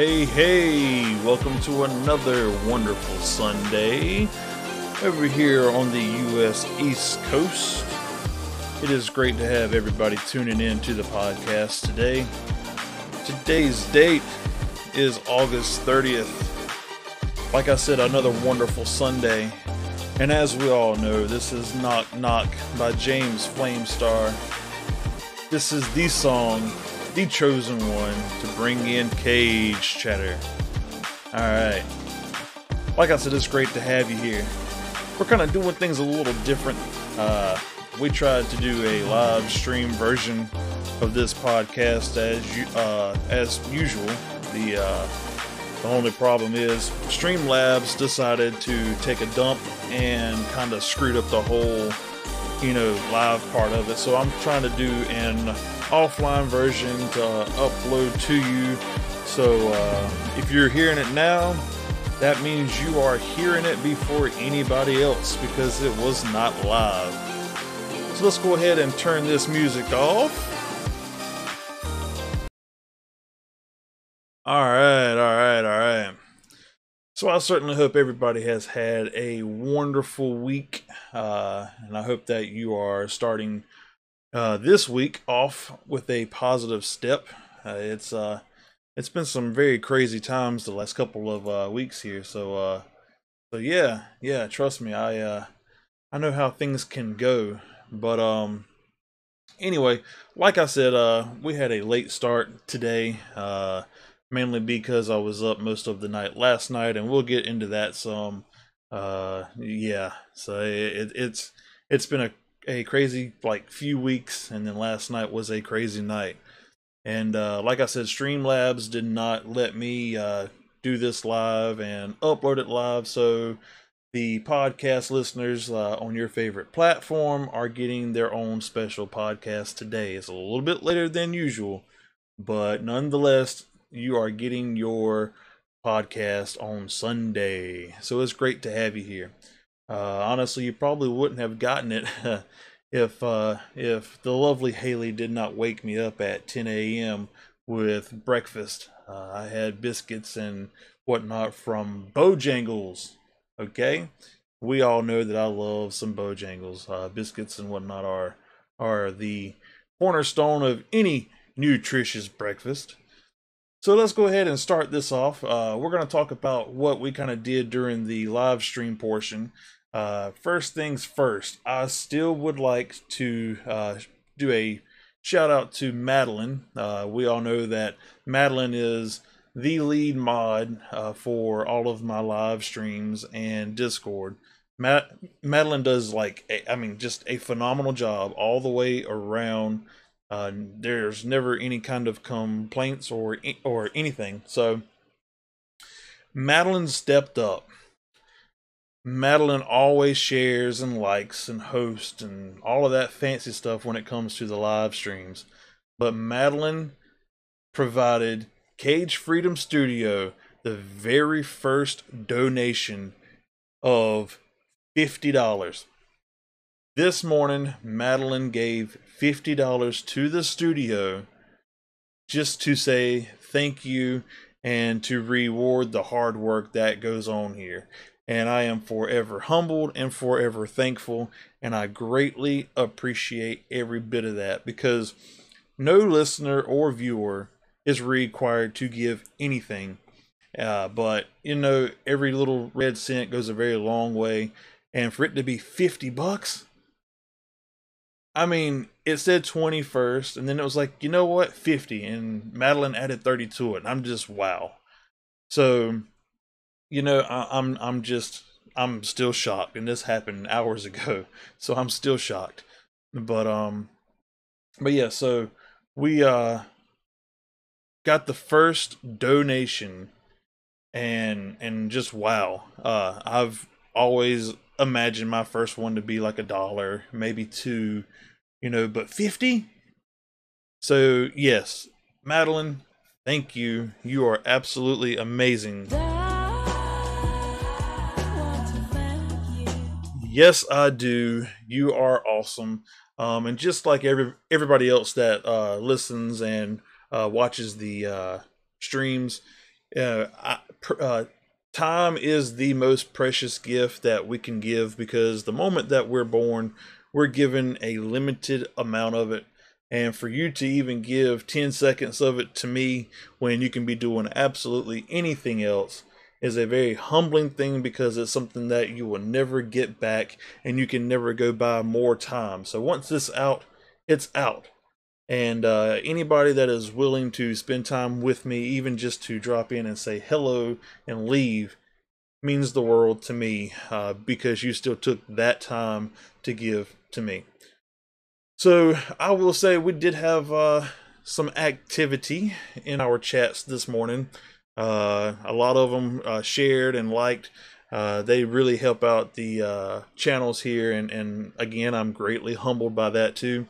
Hey, hey, welcome to another wonderful Sunday over here on the U.S. East Coast. It is great to have everybody tuning in to the podcast today. Today's date is August 30th. Like I said, another wonderful Sunday. And as we all know, this is Knock Knock by James Flamestar. This is the song the chosen one to bring in Cage Chatter. Alright. Like I said, it's great to have you here. We're kind of doing things a little different. Uh, we tried to do a live stream version of this podcast as uh, as usual. The uh, the only problem is Streamlabs decided to take a dump and kind of screwed up the whole, you know, live part of it. So I'm trying to do an offline version to uh, upload to you. So uh, if you're hearing it now, that means you are hearing it before anybody else because it was not live. So let's go ahead and turn this music off. All right, all right, all right. So I certainly hope everybody has had a wonderful week, uh, and I hope that you are starting uh, this week off with a positive step. Uh, it's uh, it's been some very crazy times the last couple of uh, weeks here. So uh, so yeah, yeah. Trust me, I uh, I know how things can go. But um, anyway, like I said, uh, we had a late start today. Uh, mainly because I was up most of the night last night, and we'll get into that some. Uh, yeah. So it, it's it's been a a crazy like few weeks, and then last night was a crazy night. And uh, like I said, Streamlabs did not let me uh, do this live and upload it live, so the podcast listeners uh, on your favorite platform are getting their own special podcast today. It's a little bit later than usual, but nonetheless, you are getting your podcast on Sunday. So it's great to have you here. Uh, honestly, you probably wouldn't have gotten it if uh, if the lovely Haley did not wake me up at 10 a.m. with breakfast. Uh, I had biscuits and whatnot from Bojangles. Okay, we all know that I love some Bojangles. Uh, biscuits and whatnot are are the cornerstone of any nutritious breakfast. So let's go ahead and start this off. Uh, we're going to talk about what we kind of did during the live stream portion. Uh, first things first, I still would like to uh, do a shout out to Madeline. Uh, we all know that Madeline is the lead mod uh, for all of my live streams and Discord. Matt, Madeline does like, a, I mean, just a phenomenal job all the way around. Uh, there's never any kind of complaints or or anything. So Madeline stepped up Madeline always shares and likes and hosts and all of that fancy stuff when it comes to the live streams. But Madeline provided Cage Freedom Studio the very first donation of $50. This morning, Madeline gave $50 to the studio just to say thank you and to reward the hard work that goes on here and I am forever humbled and forever thankful. And I greatly appreciate every bit of that because no listener or viewer is required to give anything. Uh, but you know, every little red cent goes a very long way, and for it to be 50 bucks, I mean, it said 20 first, and then it was like, you know what, 50, and Madeline added 30 to it. And I'm just wow. So you know, I, I'm I'm just I'm still shocked, and this happened hours ago, so I'm still shocked. But um, but yeah, so we uh got the first donation, and and just wow, uh, I've always imagined my first one to be like a dollar, maybe two, you know, but fifty. So yes, Madeline, thank you. You are absolutely amazing. Yes, I do. You are awesome. Um, and just like every everybody else that uh, listens and uh, watches the uh, streams, uh, I, uh, time is the most precious gift that we can give because the moment that we're born, we're given a limited amount of it. And for you to even give 10 seconds of it to me when you can be doing absolutely anything else is a very humbling thing because it's something that you will never get back and you can never go buy more time. So once this out, it's out. And uh, anybody that is willing to spend time with me, even just to drop in and say hello and leave, means the world to me uh, because you still took that time to give to me. So I will say we did have uh, some activity in our chats this morning. Uh, a lot of them uh, shared and liked. Uh, they really help out the uh, channels here, and, and again, I'm greatly humbled by that too.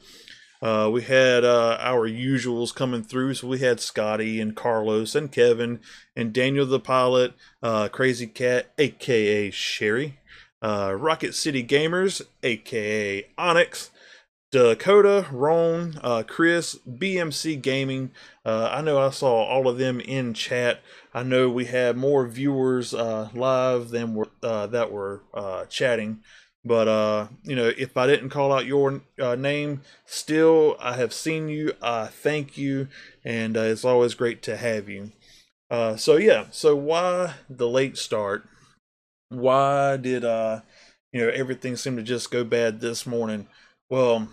Uh, we had our usuals coming through. So we had Scotty and Carlos and Kevin and Daniel the pilot, Crazy Cat, aka Sherry, Rocket City Gamers, aka Onyx, Dakota, Ron, uh, Chris, BMC Gaming. Uh, I know I saw all of them in chat. I know we had more viewers live than were, that were chatting. But uh, you know, if I didn't call out your uh, name, still I have seen you. I thank you, and uh, it's always great to have you. Uh, so yeah, so why the late start? Why did uh, you know, everything seem to just go bad this morning? Well,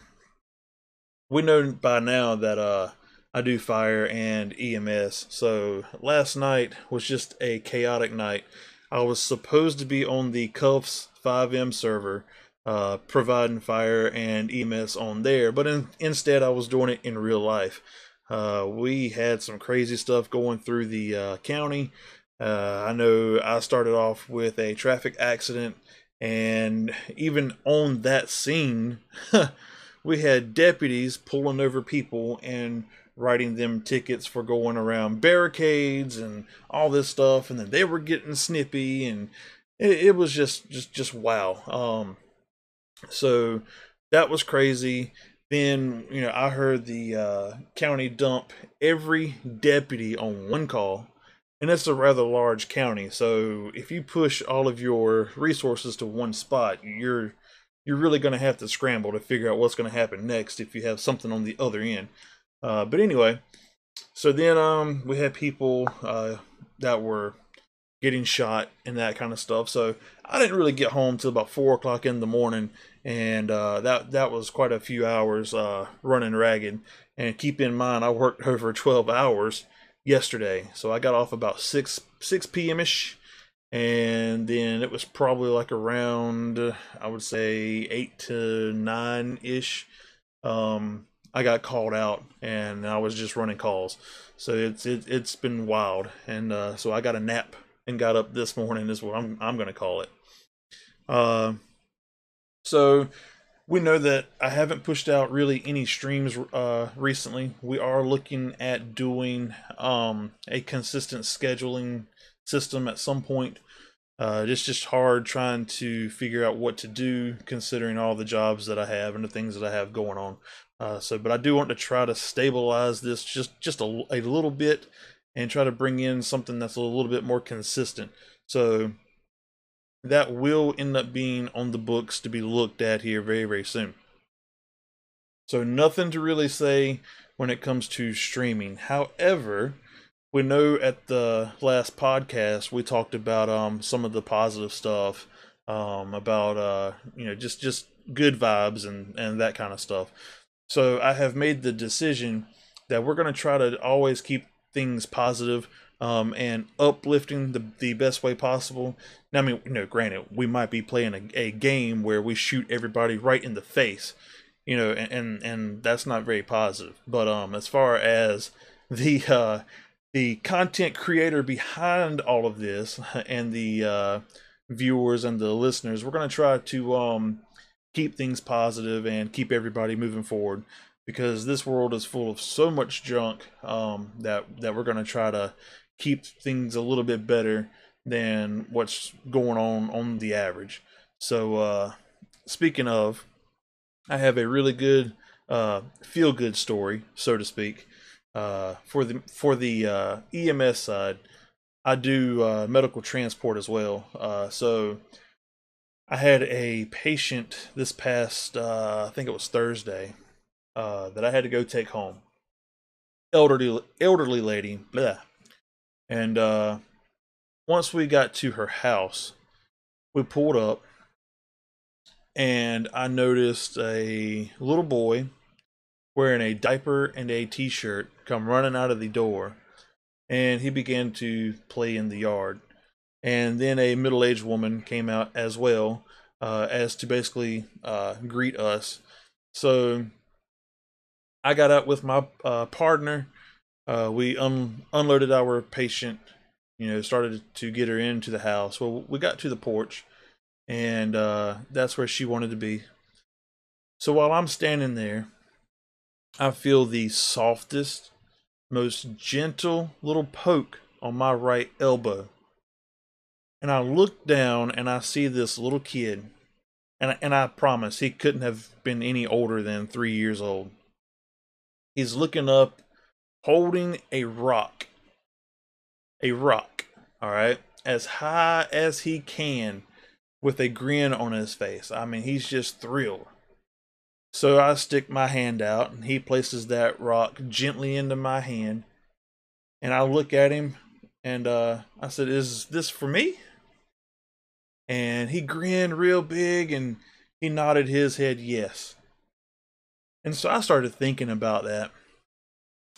we know by now that uh, I do fire and EMS. So last night was just a chaotic night. I was supposed to be on the Cuffs FiveM server, uh, providing fire and EMS on there. But in, instead, I was doing it in real life. Uh, we had some crazy stuff going through the uh, county. Uh, I know I started off with a traffic accident, and even on that scene, we had deputies pulling over people and writing them tickets for going around barricades and all this stuff and then they were getting snippy and it, it was just just just wow. Um, so that was crazy. Then you know I heard the uh, county dump every deputy on one call, and it's a rather large county. So if you push all of your resources to one spot, you're you're really going to have to scramble to figure out what's going to happen next if you have something on the other end. Uh, but anyway, so then um, we had people uh, that were getting shot and that kind of stuff. So I didn't really get home till about four o'clock in the morning, and uh, that that was quite a few hours uh, running ragged. And keep in mind, I worked over twelve hours yesterday, so I got off about six six p.m. ish, and then it was probably like around I would say eight to nine ish. Um, I got called out, and I was just running calls. So it's it, it's been wild, and uh, so I got a nap and got up this morning is what I'm I'm to call it. Uh, so we know that I haven't pushed out really any streams uh, recently. We are looking at doing um, a consistent scheduling system at some point. Uh, it's just hard trying to figure out what to do considering all the jobs that I have and the things that I have going on. Uh, so, but I do want to try to stabilize this just just a, a little bit and try to bring in something that's a little bit more consistent. So that will end up being on the books to be looked at here very, very soon. So nothing to really say when it comes to streaming. However, we know at the last podcast we talked about um some of the positive stuff um about uh you know just just good vibes and and that kind of stuff. So I have made the decision that we're going to try to always keep things positive, um, and uplifting the, the best way possible. Now, I mean, you know, granted, we might be playing a, a game where we shoot everybody right in the face, you know, and, and, and that's not very positive. But um, as far as the uh, the content creator behind all of this and the uh, viewers and the listeners, we're going to try to um, keep things positive and keep everybody moving forward because this world is full of so much junk um, that that we're going to try to keep things a little bit better than what's going on on the average. So uh, speaking of, I have a really good uh, feel good story, so to speak, uh, for the for the uh, EMS side. I do uh, medical transport as well. Uh, so I had a patient this past, uh, I think it was Thursday, that I had to go take home. Elderly, elderly lady, blah. And once we got to her house, we pulled up, and I noticed a little boy wearing a diaper and a t-shirt come running out of the door and he began to play in the yard. And then a middle-aged woman came out as well uh, as to basically uh, greet us. So i got out with my uh, partner uh, we un- unloaded our patient you know started to get her into the house. Well we got to the porch and uh, that's where she wanted to be. So while i'm standing there I feel the softest, most gentle little poke on my right elbow. And I look down and I see this little kid. And I, and I promise he couldn't have been any older than three years old. He's looking up, holding a rock. A rock, all right, as high as he can with a grin on his face. I mean, he's just thrilled. So I stick my hand out, and he places that rock gently into my hand. And I look at him, and uh, I said, Is this for me? And he grinned real big, and he nodded his head yes. And so I started thinking about that.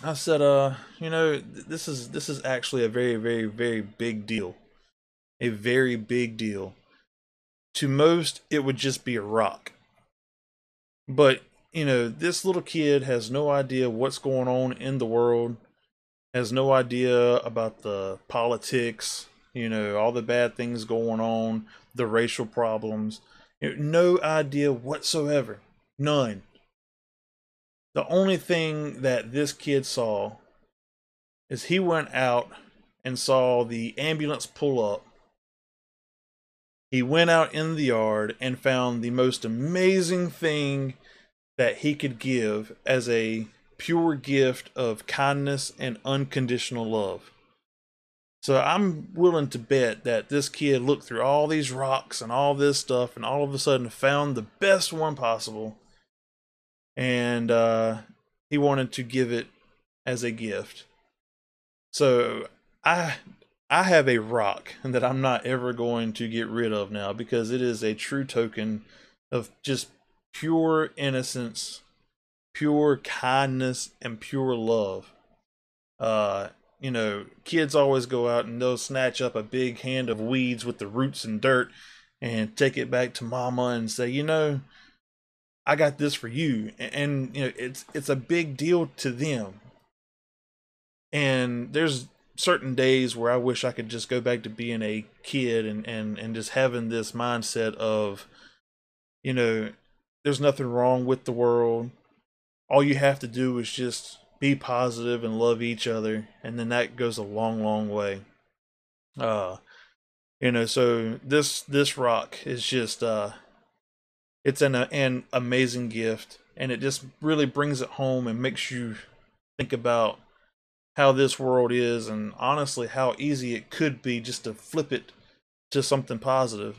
I said, uh, you know, this is this is actually a very, very, very big deal. A very big deal. To most, it would just be a rock. But, you know, this little kid has no idea what's going on in the world, has no idea about the politics, you know, all the bad things going on, the racial problems. You know, no idea whatsoever. None. The only thing that this kid saw is he went out and saw the ambulance pull up he went out in the yard and found the most amazing thing that he could give as a pure gift of kindness and unconditional love. So I'm willing to bet that this kid looked through all these rocks and all this stuff and all of a sudden found the best one possible. And uh, he wanted to give it as a gift. So I I have a rock that I'm not ever going to get rid of now because it is a true token of just pure innocence, pure kindness, and pure love. Uh, you know, kids always go out and they'll snatch up a big hand of weeds with the roots and dirt and take it back to mama and say, you know, I got this for you. And, and you know, it's it's a big deal to them. And there's certain days where I wish I could just go back to being a kid and and and just having this mindset of you know there's nothing wrong with the world all you have to do is just be positive and love each other and then that goes a long long way uh you know so this this rock is just uh it's an an amazing gift and it just really brings it home and makes you think about how this world is and honestly how easy it could be just to flip it to something positive.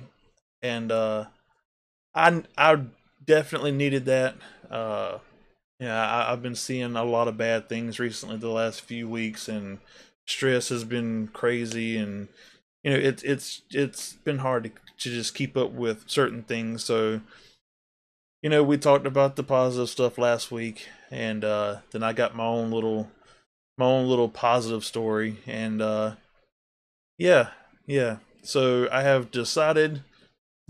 And uh I I definitely needed that. Uh yeah, I, I've been seeing a lot of bad things recently the last few weeks and stress has been crazy and you know it's it's it's been hard to, to just keep up with certain things so you know we talked about the positive stuff last week and uh then i got my own little my own little positive story and uh yeah yeah so i have decided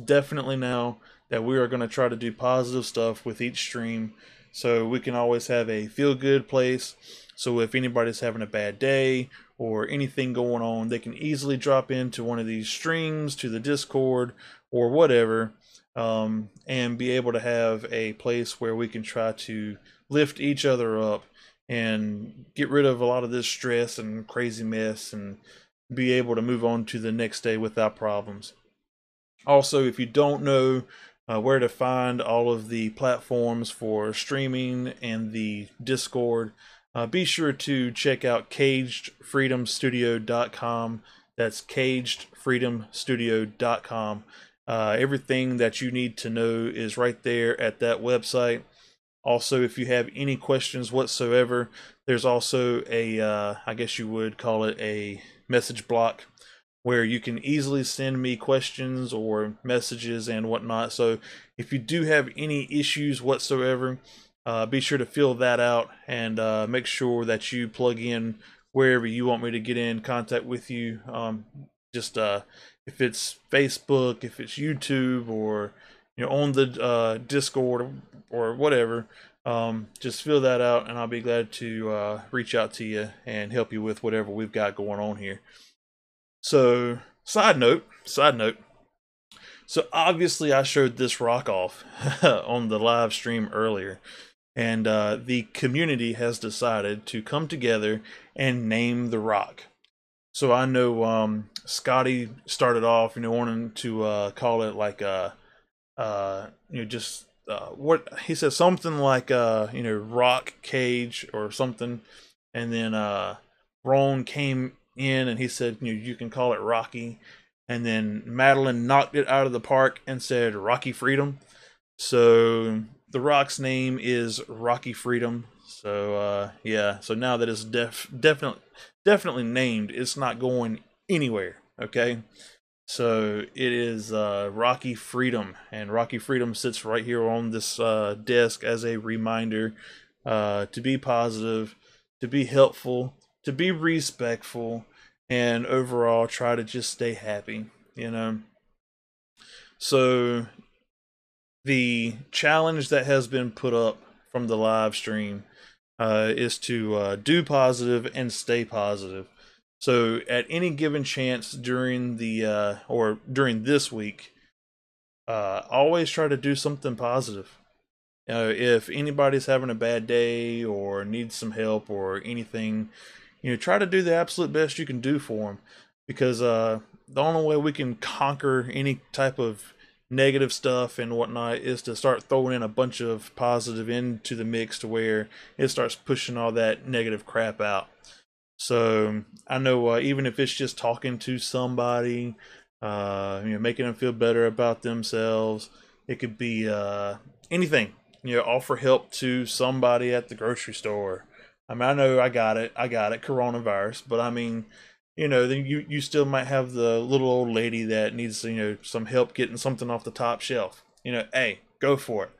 definitely now that we are going to try to do positive stuff with each stream so we can always have a feel good place so if anybody's having a bad day or anything going on they can easily drop into one of these streams to the discord or whatever um, and be able to have a place where we can try to lift each other up and get rid of a lot of this stress and crazy mess and be able to move on to the next day without problems. Also, if you don't know uh, where to find all of the platforms for streaming and the Discord, uh, be sure to check out cagedfreedomstudio.com. That's cagedfreedomstudio.com. Uh, everything that you need to know is right there at that website. Also, if you have any questions whatsoever, there's also a, uh, I guess you would call it a message block where you can easily send me questions or messages and whatnot. So if you do have any issues whatsoever, uh, be sure to fill that out and uh, make sure that you plug in wherever you want me to get in contact with you. Um, just uh, if it's Facebook, if it's YouTube, or you know on the uh, Discord or whatever, um, just fill that out, and I'll be glad to uh, reach out to you and help you with whatever we've got going on here. So, side note, side note. So obviously, I showed this rock off on the live stream earlier, and uh, the community has decided to come together and name the rock. So I know um, Scotty started off, you know, wanting to uh, call it like a, uh, uh, you know, just uh, what he said something like uh, you know, rock cage or something, and then uh, Ron came in and he said, you know, you can call it Rocky, and then Madeline knocked it out of the park and said Rocky Freedom. So the rock's name is Rocky Freedom. So uh, yeah, so now that it's def definitely definitely named, it's not going anywhere. Okay, so it is uh, Rocky Freedom, and Rocky Freedom sits right here on this uh, desk as a reminder uh, to be positive, to be helpful, to be respectful, and overall try to just stay happy. You know. So the challenge that has been put up from the live stream uh, is to uh, do positive and stay positive. So at any given chance during the uh, or during this week, uh, always try to do something positive. Uh, if anybody's having a bad day or needs some help or anything, you know, try to do the absolute best you can do for them, because uh, the only way we can conquer any type of negative stuff and whatnot is to start throwing in a bunch of positive into the mix to where it starts pushing all that negative crap out. So I know uh, even if it's just talking to somebody, uh, you know, making them feel better about themselves, it could be uh, anything. You know, offer help to somebody at the grocery store. I mean, I know I got it, I got it, coronavirus, but I mean, you know, then you, you still might have the little old lady that needs, you know, some help getting something off the top shelf. You know, hey, go for it.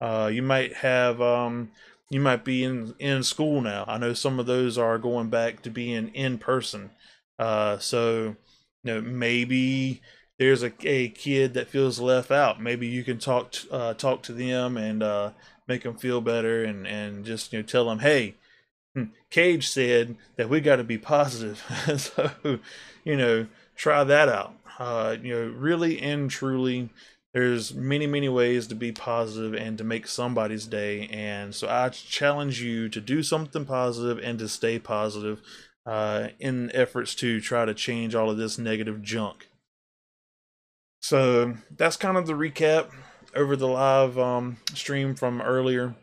Uh, you might have, um, you might be in, in school now. I know some of those are going back to being in person. Uh, so, you know, maybe there's a, a kid that feels left out. Maybe you can talk, to, uh, talk to them and, uh, make them feel better and, and just, you know, tell them, hey. Cage said that we got to be positive. so, you know, try that out. Uh, you know, really and truly, there's many, many ways to be positive and to make somebody's day. And so I challenge you to do something positive and to stay positive uh, in efforts to try to change all of this negative junk. So that's kind of the recap over the live um, stream from earlier.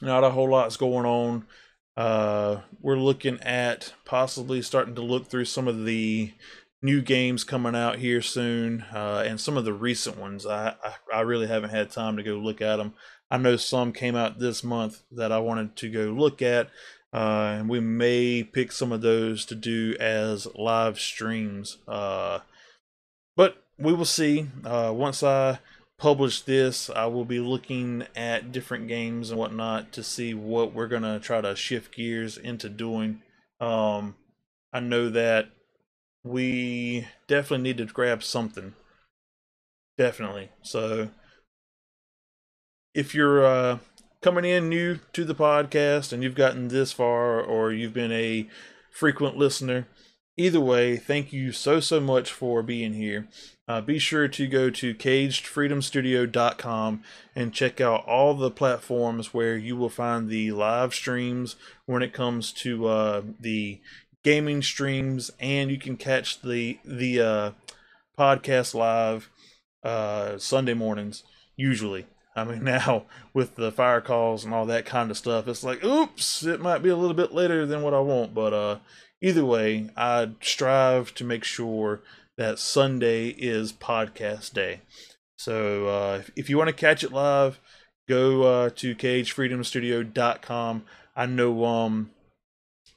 Not a whole lot's going on. Uh, we're looking at possibly starting to look through some of the new games coming out here soon, uh, and some of the recent ones. I, I, I really haven't had time to go look at them. I know some came out this month that I wanted to go look at, uh, and we may pick some of those to do as live streams. Uh, but we will see. Uh, once I publish this, I will be looking at different games and whatnot to see what we're gonna try to shift gears into doing. Um, I know that we definitely need to grab something. Definitely. So if you're uh, coming in new to the podcast and you've gotten this far or you've been a frequent listener, either way, thank you so, so much for being here. Uh, be sure to go to cagedfreedomstudio.com and check out all the platforms where you will find the live streams when it comes to uh, the gaming streams, and you can catch the the uh, podcast live uh, Sunday mornings usually. I mean, now with the fire calls and all that kind of stuff, it's like, oops, it might be a little bit later than what I want, but uh, either way, I strive to make sure that Sunday is podcast day. So uh, if, if you want to catch it live, go uh, to cagedfreedomstudio.com. I know um,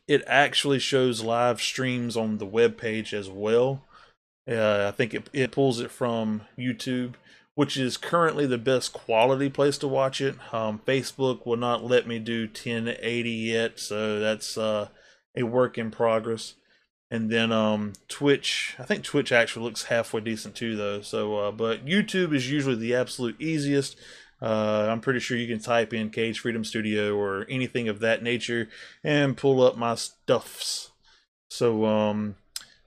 it actually shows live streams on the web page as well. Uh, I think it, it pulls it from YouTube, which is currently the best quality place to watch it. Um, Facebook will not let me do 1080 yet, so that's uh, a work in progress. And then um, Twitch, I think Twitch actually looks halfway decent too, though. So, uh, but YouTube is usually the absolute easiest. Uh, I'm pretty sure you can type in Cage Freedom Studio or anything of that nature and pull up my stuffs. So, um,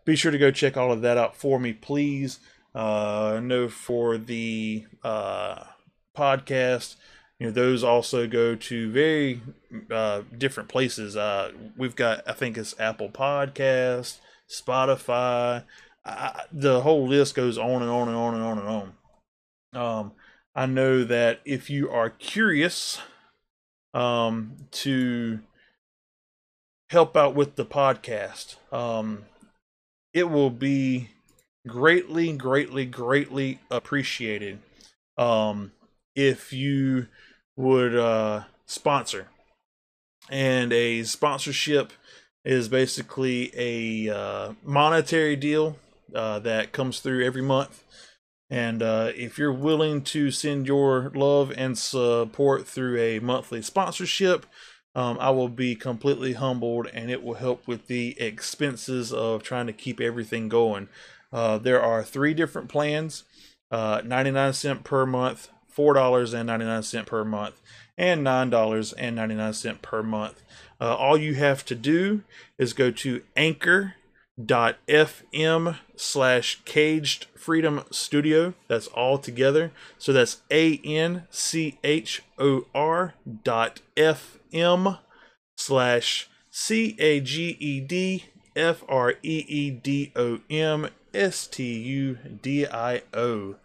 be sure to go check all of that out for me, please. Uh, I know for the uh, podcast, you know those also go to very uh, different places. Uh, we've got I think it's Apple Podcast, Spotify. I, the whole list goes on and on and on and on and on. Um, I know that if you are curious um, to help out with the podcast, um, it will be greatly, greatly, greatly appreciated um, if you would uh, sponsor. And a sponsorship is basically a uh, monetary deal uh, that comes through every month. And uh, if you're willing to send your love and support through a monthly sponsorship, um, I will be completely humbled and it will help with the expenses of trying to keep everything going. Uh, there are three different plans uh, 99 cent per month, $4.99 per month, and $9.99 per month. Uh, all you have to do is go to anchor.fm slash caged freedom studio. That's all together. So that's A N C H O R dot F M slash C A G E D F R E E D O M S T U D I O.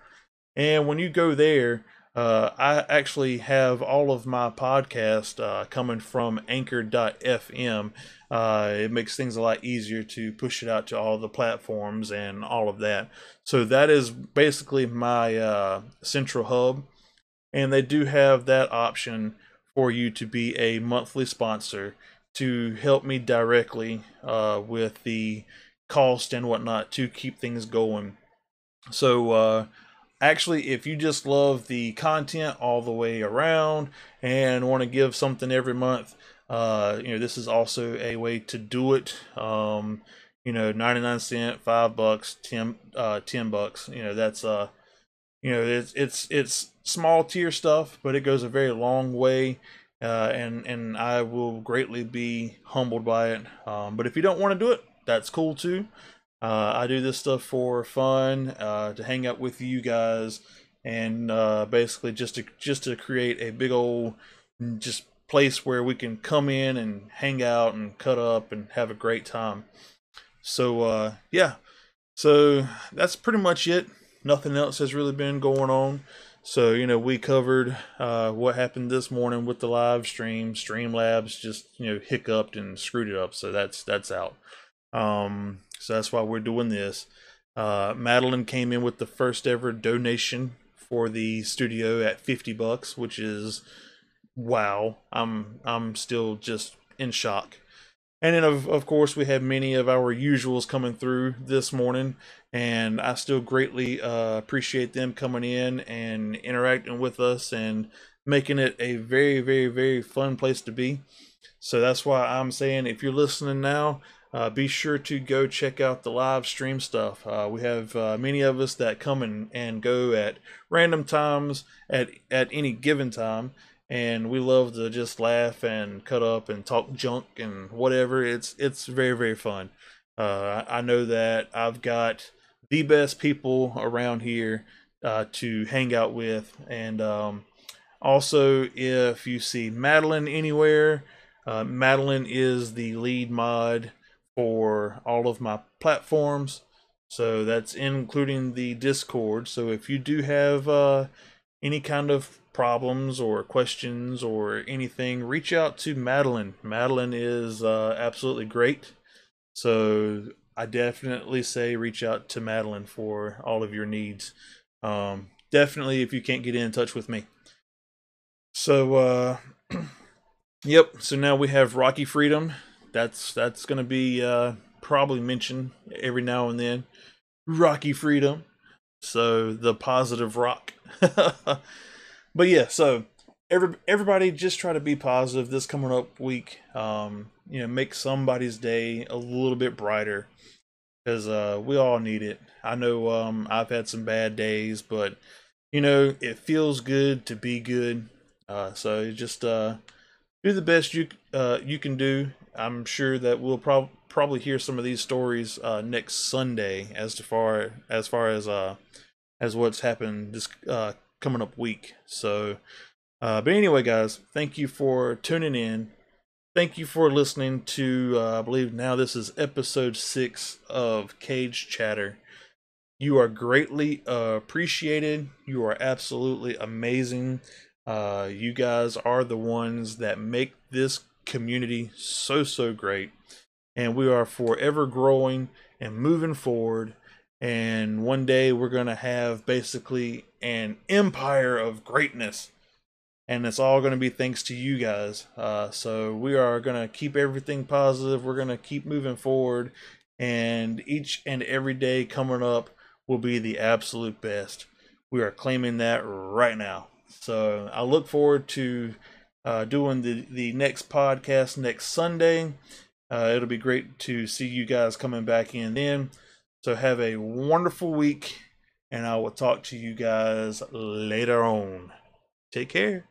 And when you go there, uh, I actually have all of my podcast uh, coming from anchor.fm. Uh, it makes things a lot easier to push it out to all the platforms and all of that. So that is basically my uh, central hub. And they do have that option for you to be a monthly sponsor to help me directly uh, with the cost and whatnot to keep things going. So, uh, actually, if you just love the content all the way around and want to give something every month, uh, you know, this is also a way to do it. Um, you know, 99 cent, five bucks, 10, uh, 10 bucks, you know, that's, uh, you know, it's, it's, it's small tier stuff, but it goes a very long way. Uh, and, and I will greatly be humbled by it. Um, but if you don't want to do it, that's cool too. Uh, I do this stuff for fun, uh, to hang out with you guys, and uh, basically just to just to create a big old just place where we can come in and hang out and cut up and have a great time. So uh, yeah, so that's pretty much it. Nothing else has really been going on. So you know we covered uh, what happened this morning with the live stream. Streamlabs just you know hiccuped and screwed it up, so that's that's out. Um, so that's why we're doing this. Uh, Madeline came in with the first ever donation for the studio at 50 bucks, which is wow. I'm I'm still just in shock. And then of of course we have many of our usuals coming through this morning, and I still greatly uh, appreciate them coming in and interacting with us and making it a very very very fun place to be. So that's why I'm saying if you're listening now, uh, be sure to go check out the live stream stuff. Uh, we have uh, many of us that come and, and go at random times at, at any given time. And we love to just laugh and cut up and talk junk and whatever. It's it's very very fun. Uh, I know that I've got the best people around here uh, to hang out with, and um, also if you see Madeline anywhere, uh, Madeline is the lead mod for all of my platforms. So that's including the Discord. So if you do have uh, any kind of problems or questions or anything, reach out to Madeline. Madeline is uh, absolutely great. So I definitely say reach out to Madeline for all of your needs. Um, definitely if you can't get in touch with me. So uh yep, so now we have Rocky Freedom. That's that's to be uh probably mentioned every now and then. Rocky Freedom. So the positive rock. but yeah, so every everybody just try to be positive this coming up week. Um, you know, make somebody's day a little bit brighter because uh, we all need it. I know um, I've had some bad days, but you know it feels good to be good. Uh, so just uh, do the best you uh, you can do. I'm sure that we'll prob- probably hear some of these stories uh, next Sunday as far as far as uh, as what's happened this uh, coming up week. So, uh, but anyway, guys, thank you for tuning in. Thank you for listening to, uh, I believe now this is episode six of Cage Chatter. You are greatly uh, appreciated. You are absolutely amazing. Uh, you guys are the ones that make this community so, so great. And we are forever growing and moving forward. And one day we're going to have basically an empire of greatness and it's all going to be thanks to you guys. Uh, so we are going to keep everything positive. We're going to keep moving forward, and each and every day coming up will be the absolute best. We are claiming that right now. So I look forward to uh, doing the the next podcast next Sunday. Uh, it'll be great to see you guys coming back in then. So have a wonderful week, and I will talk to you guys later on. Take care.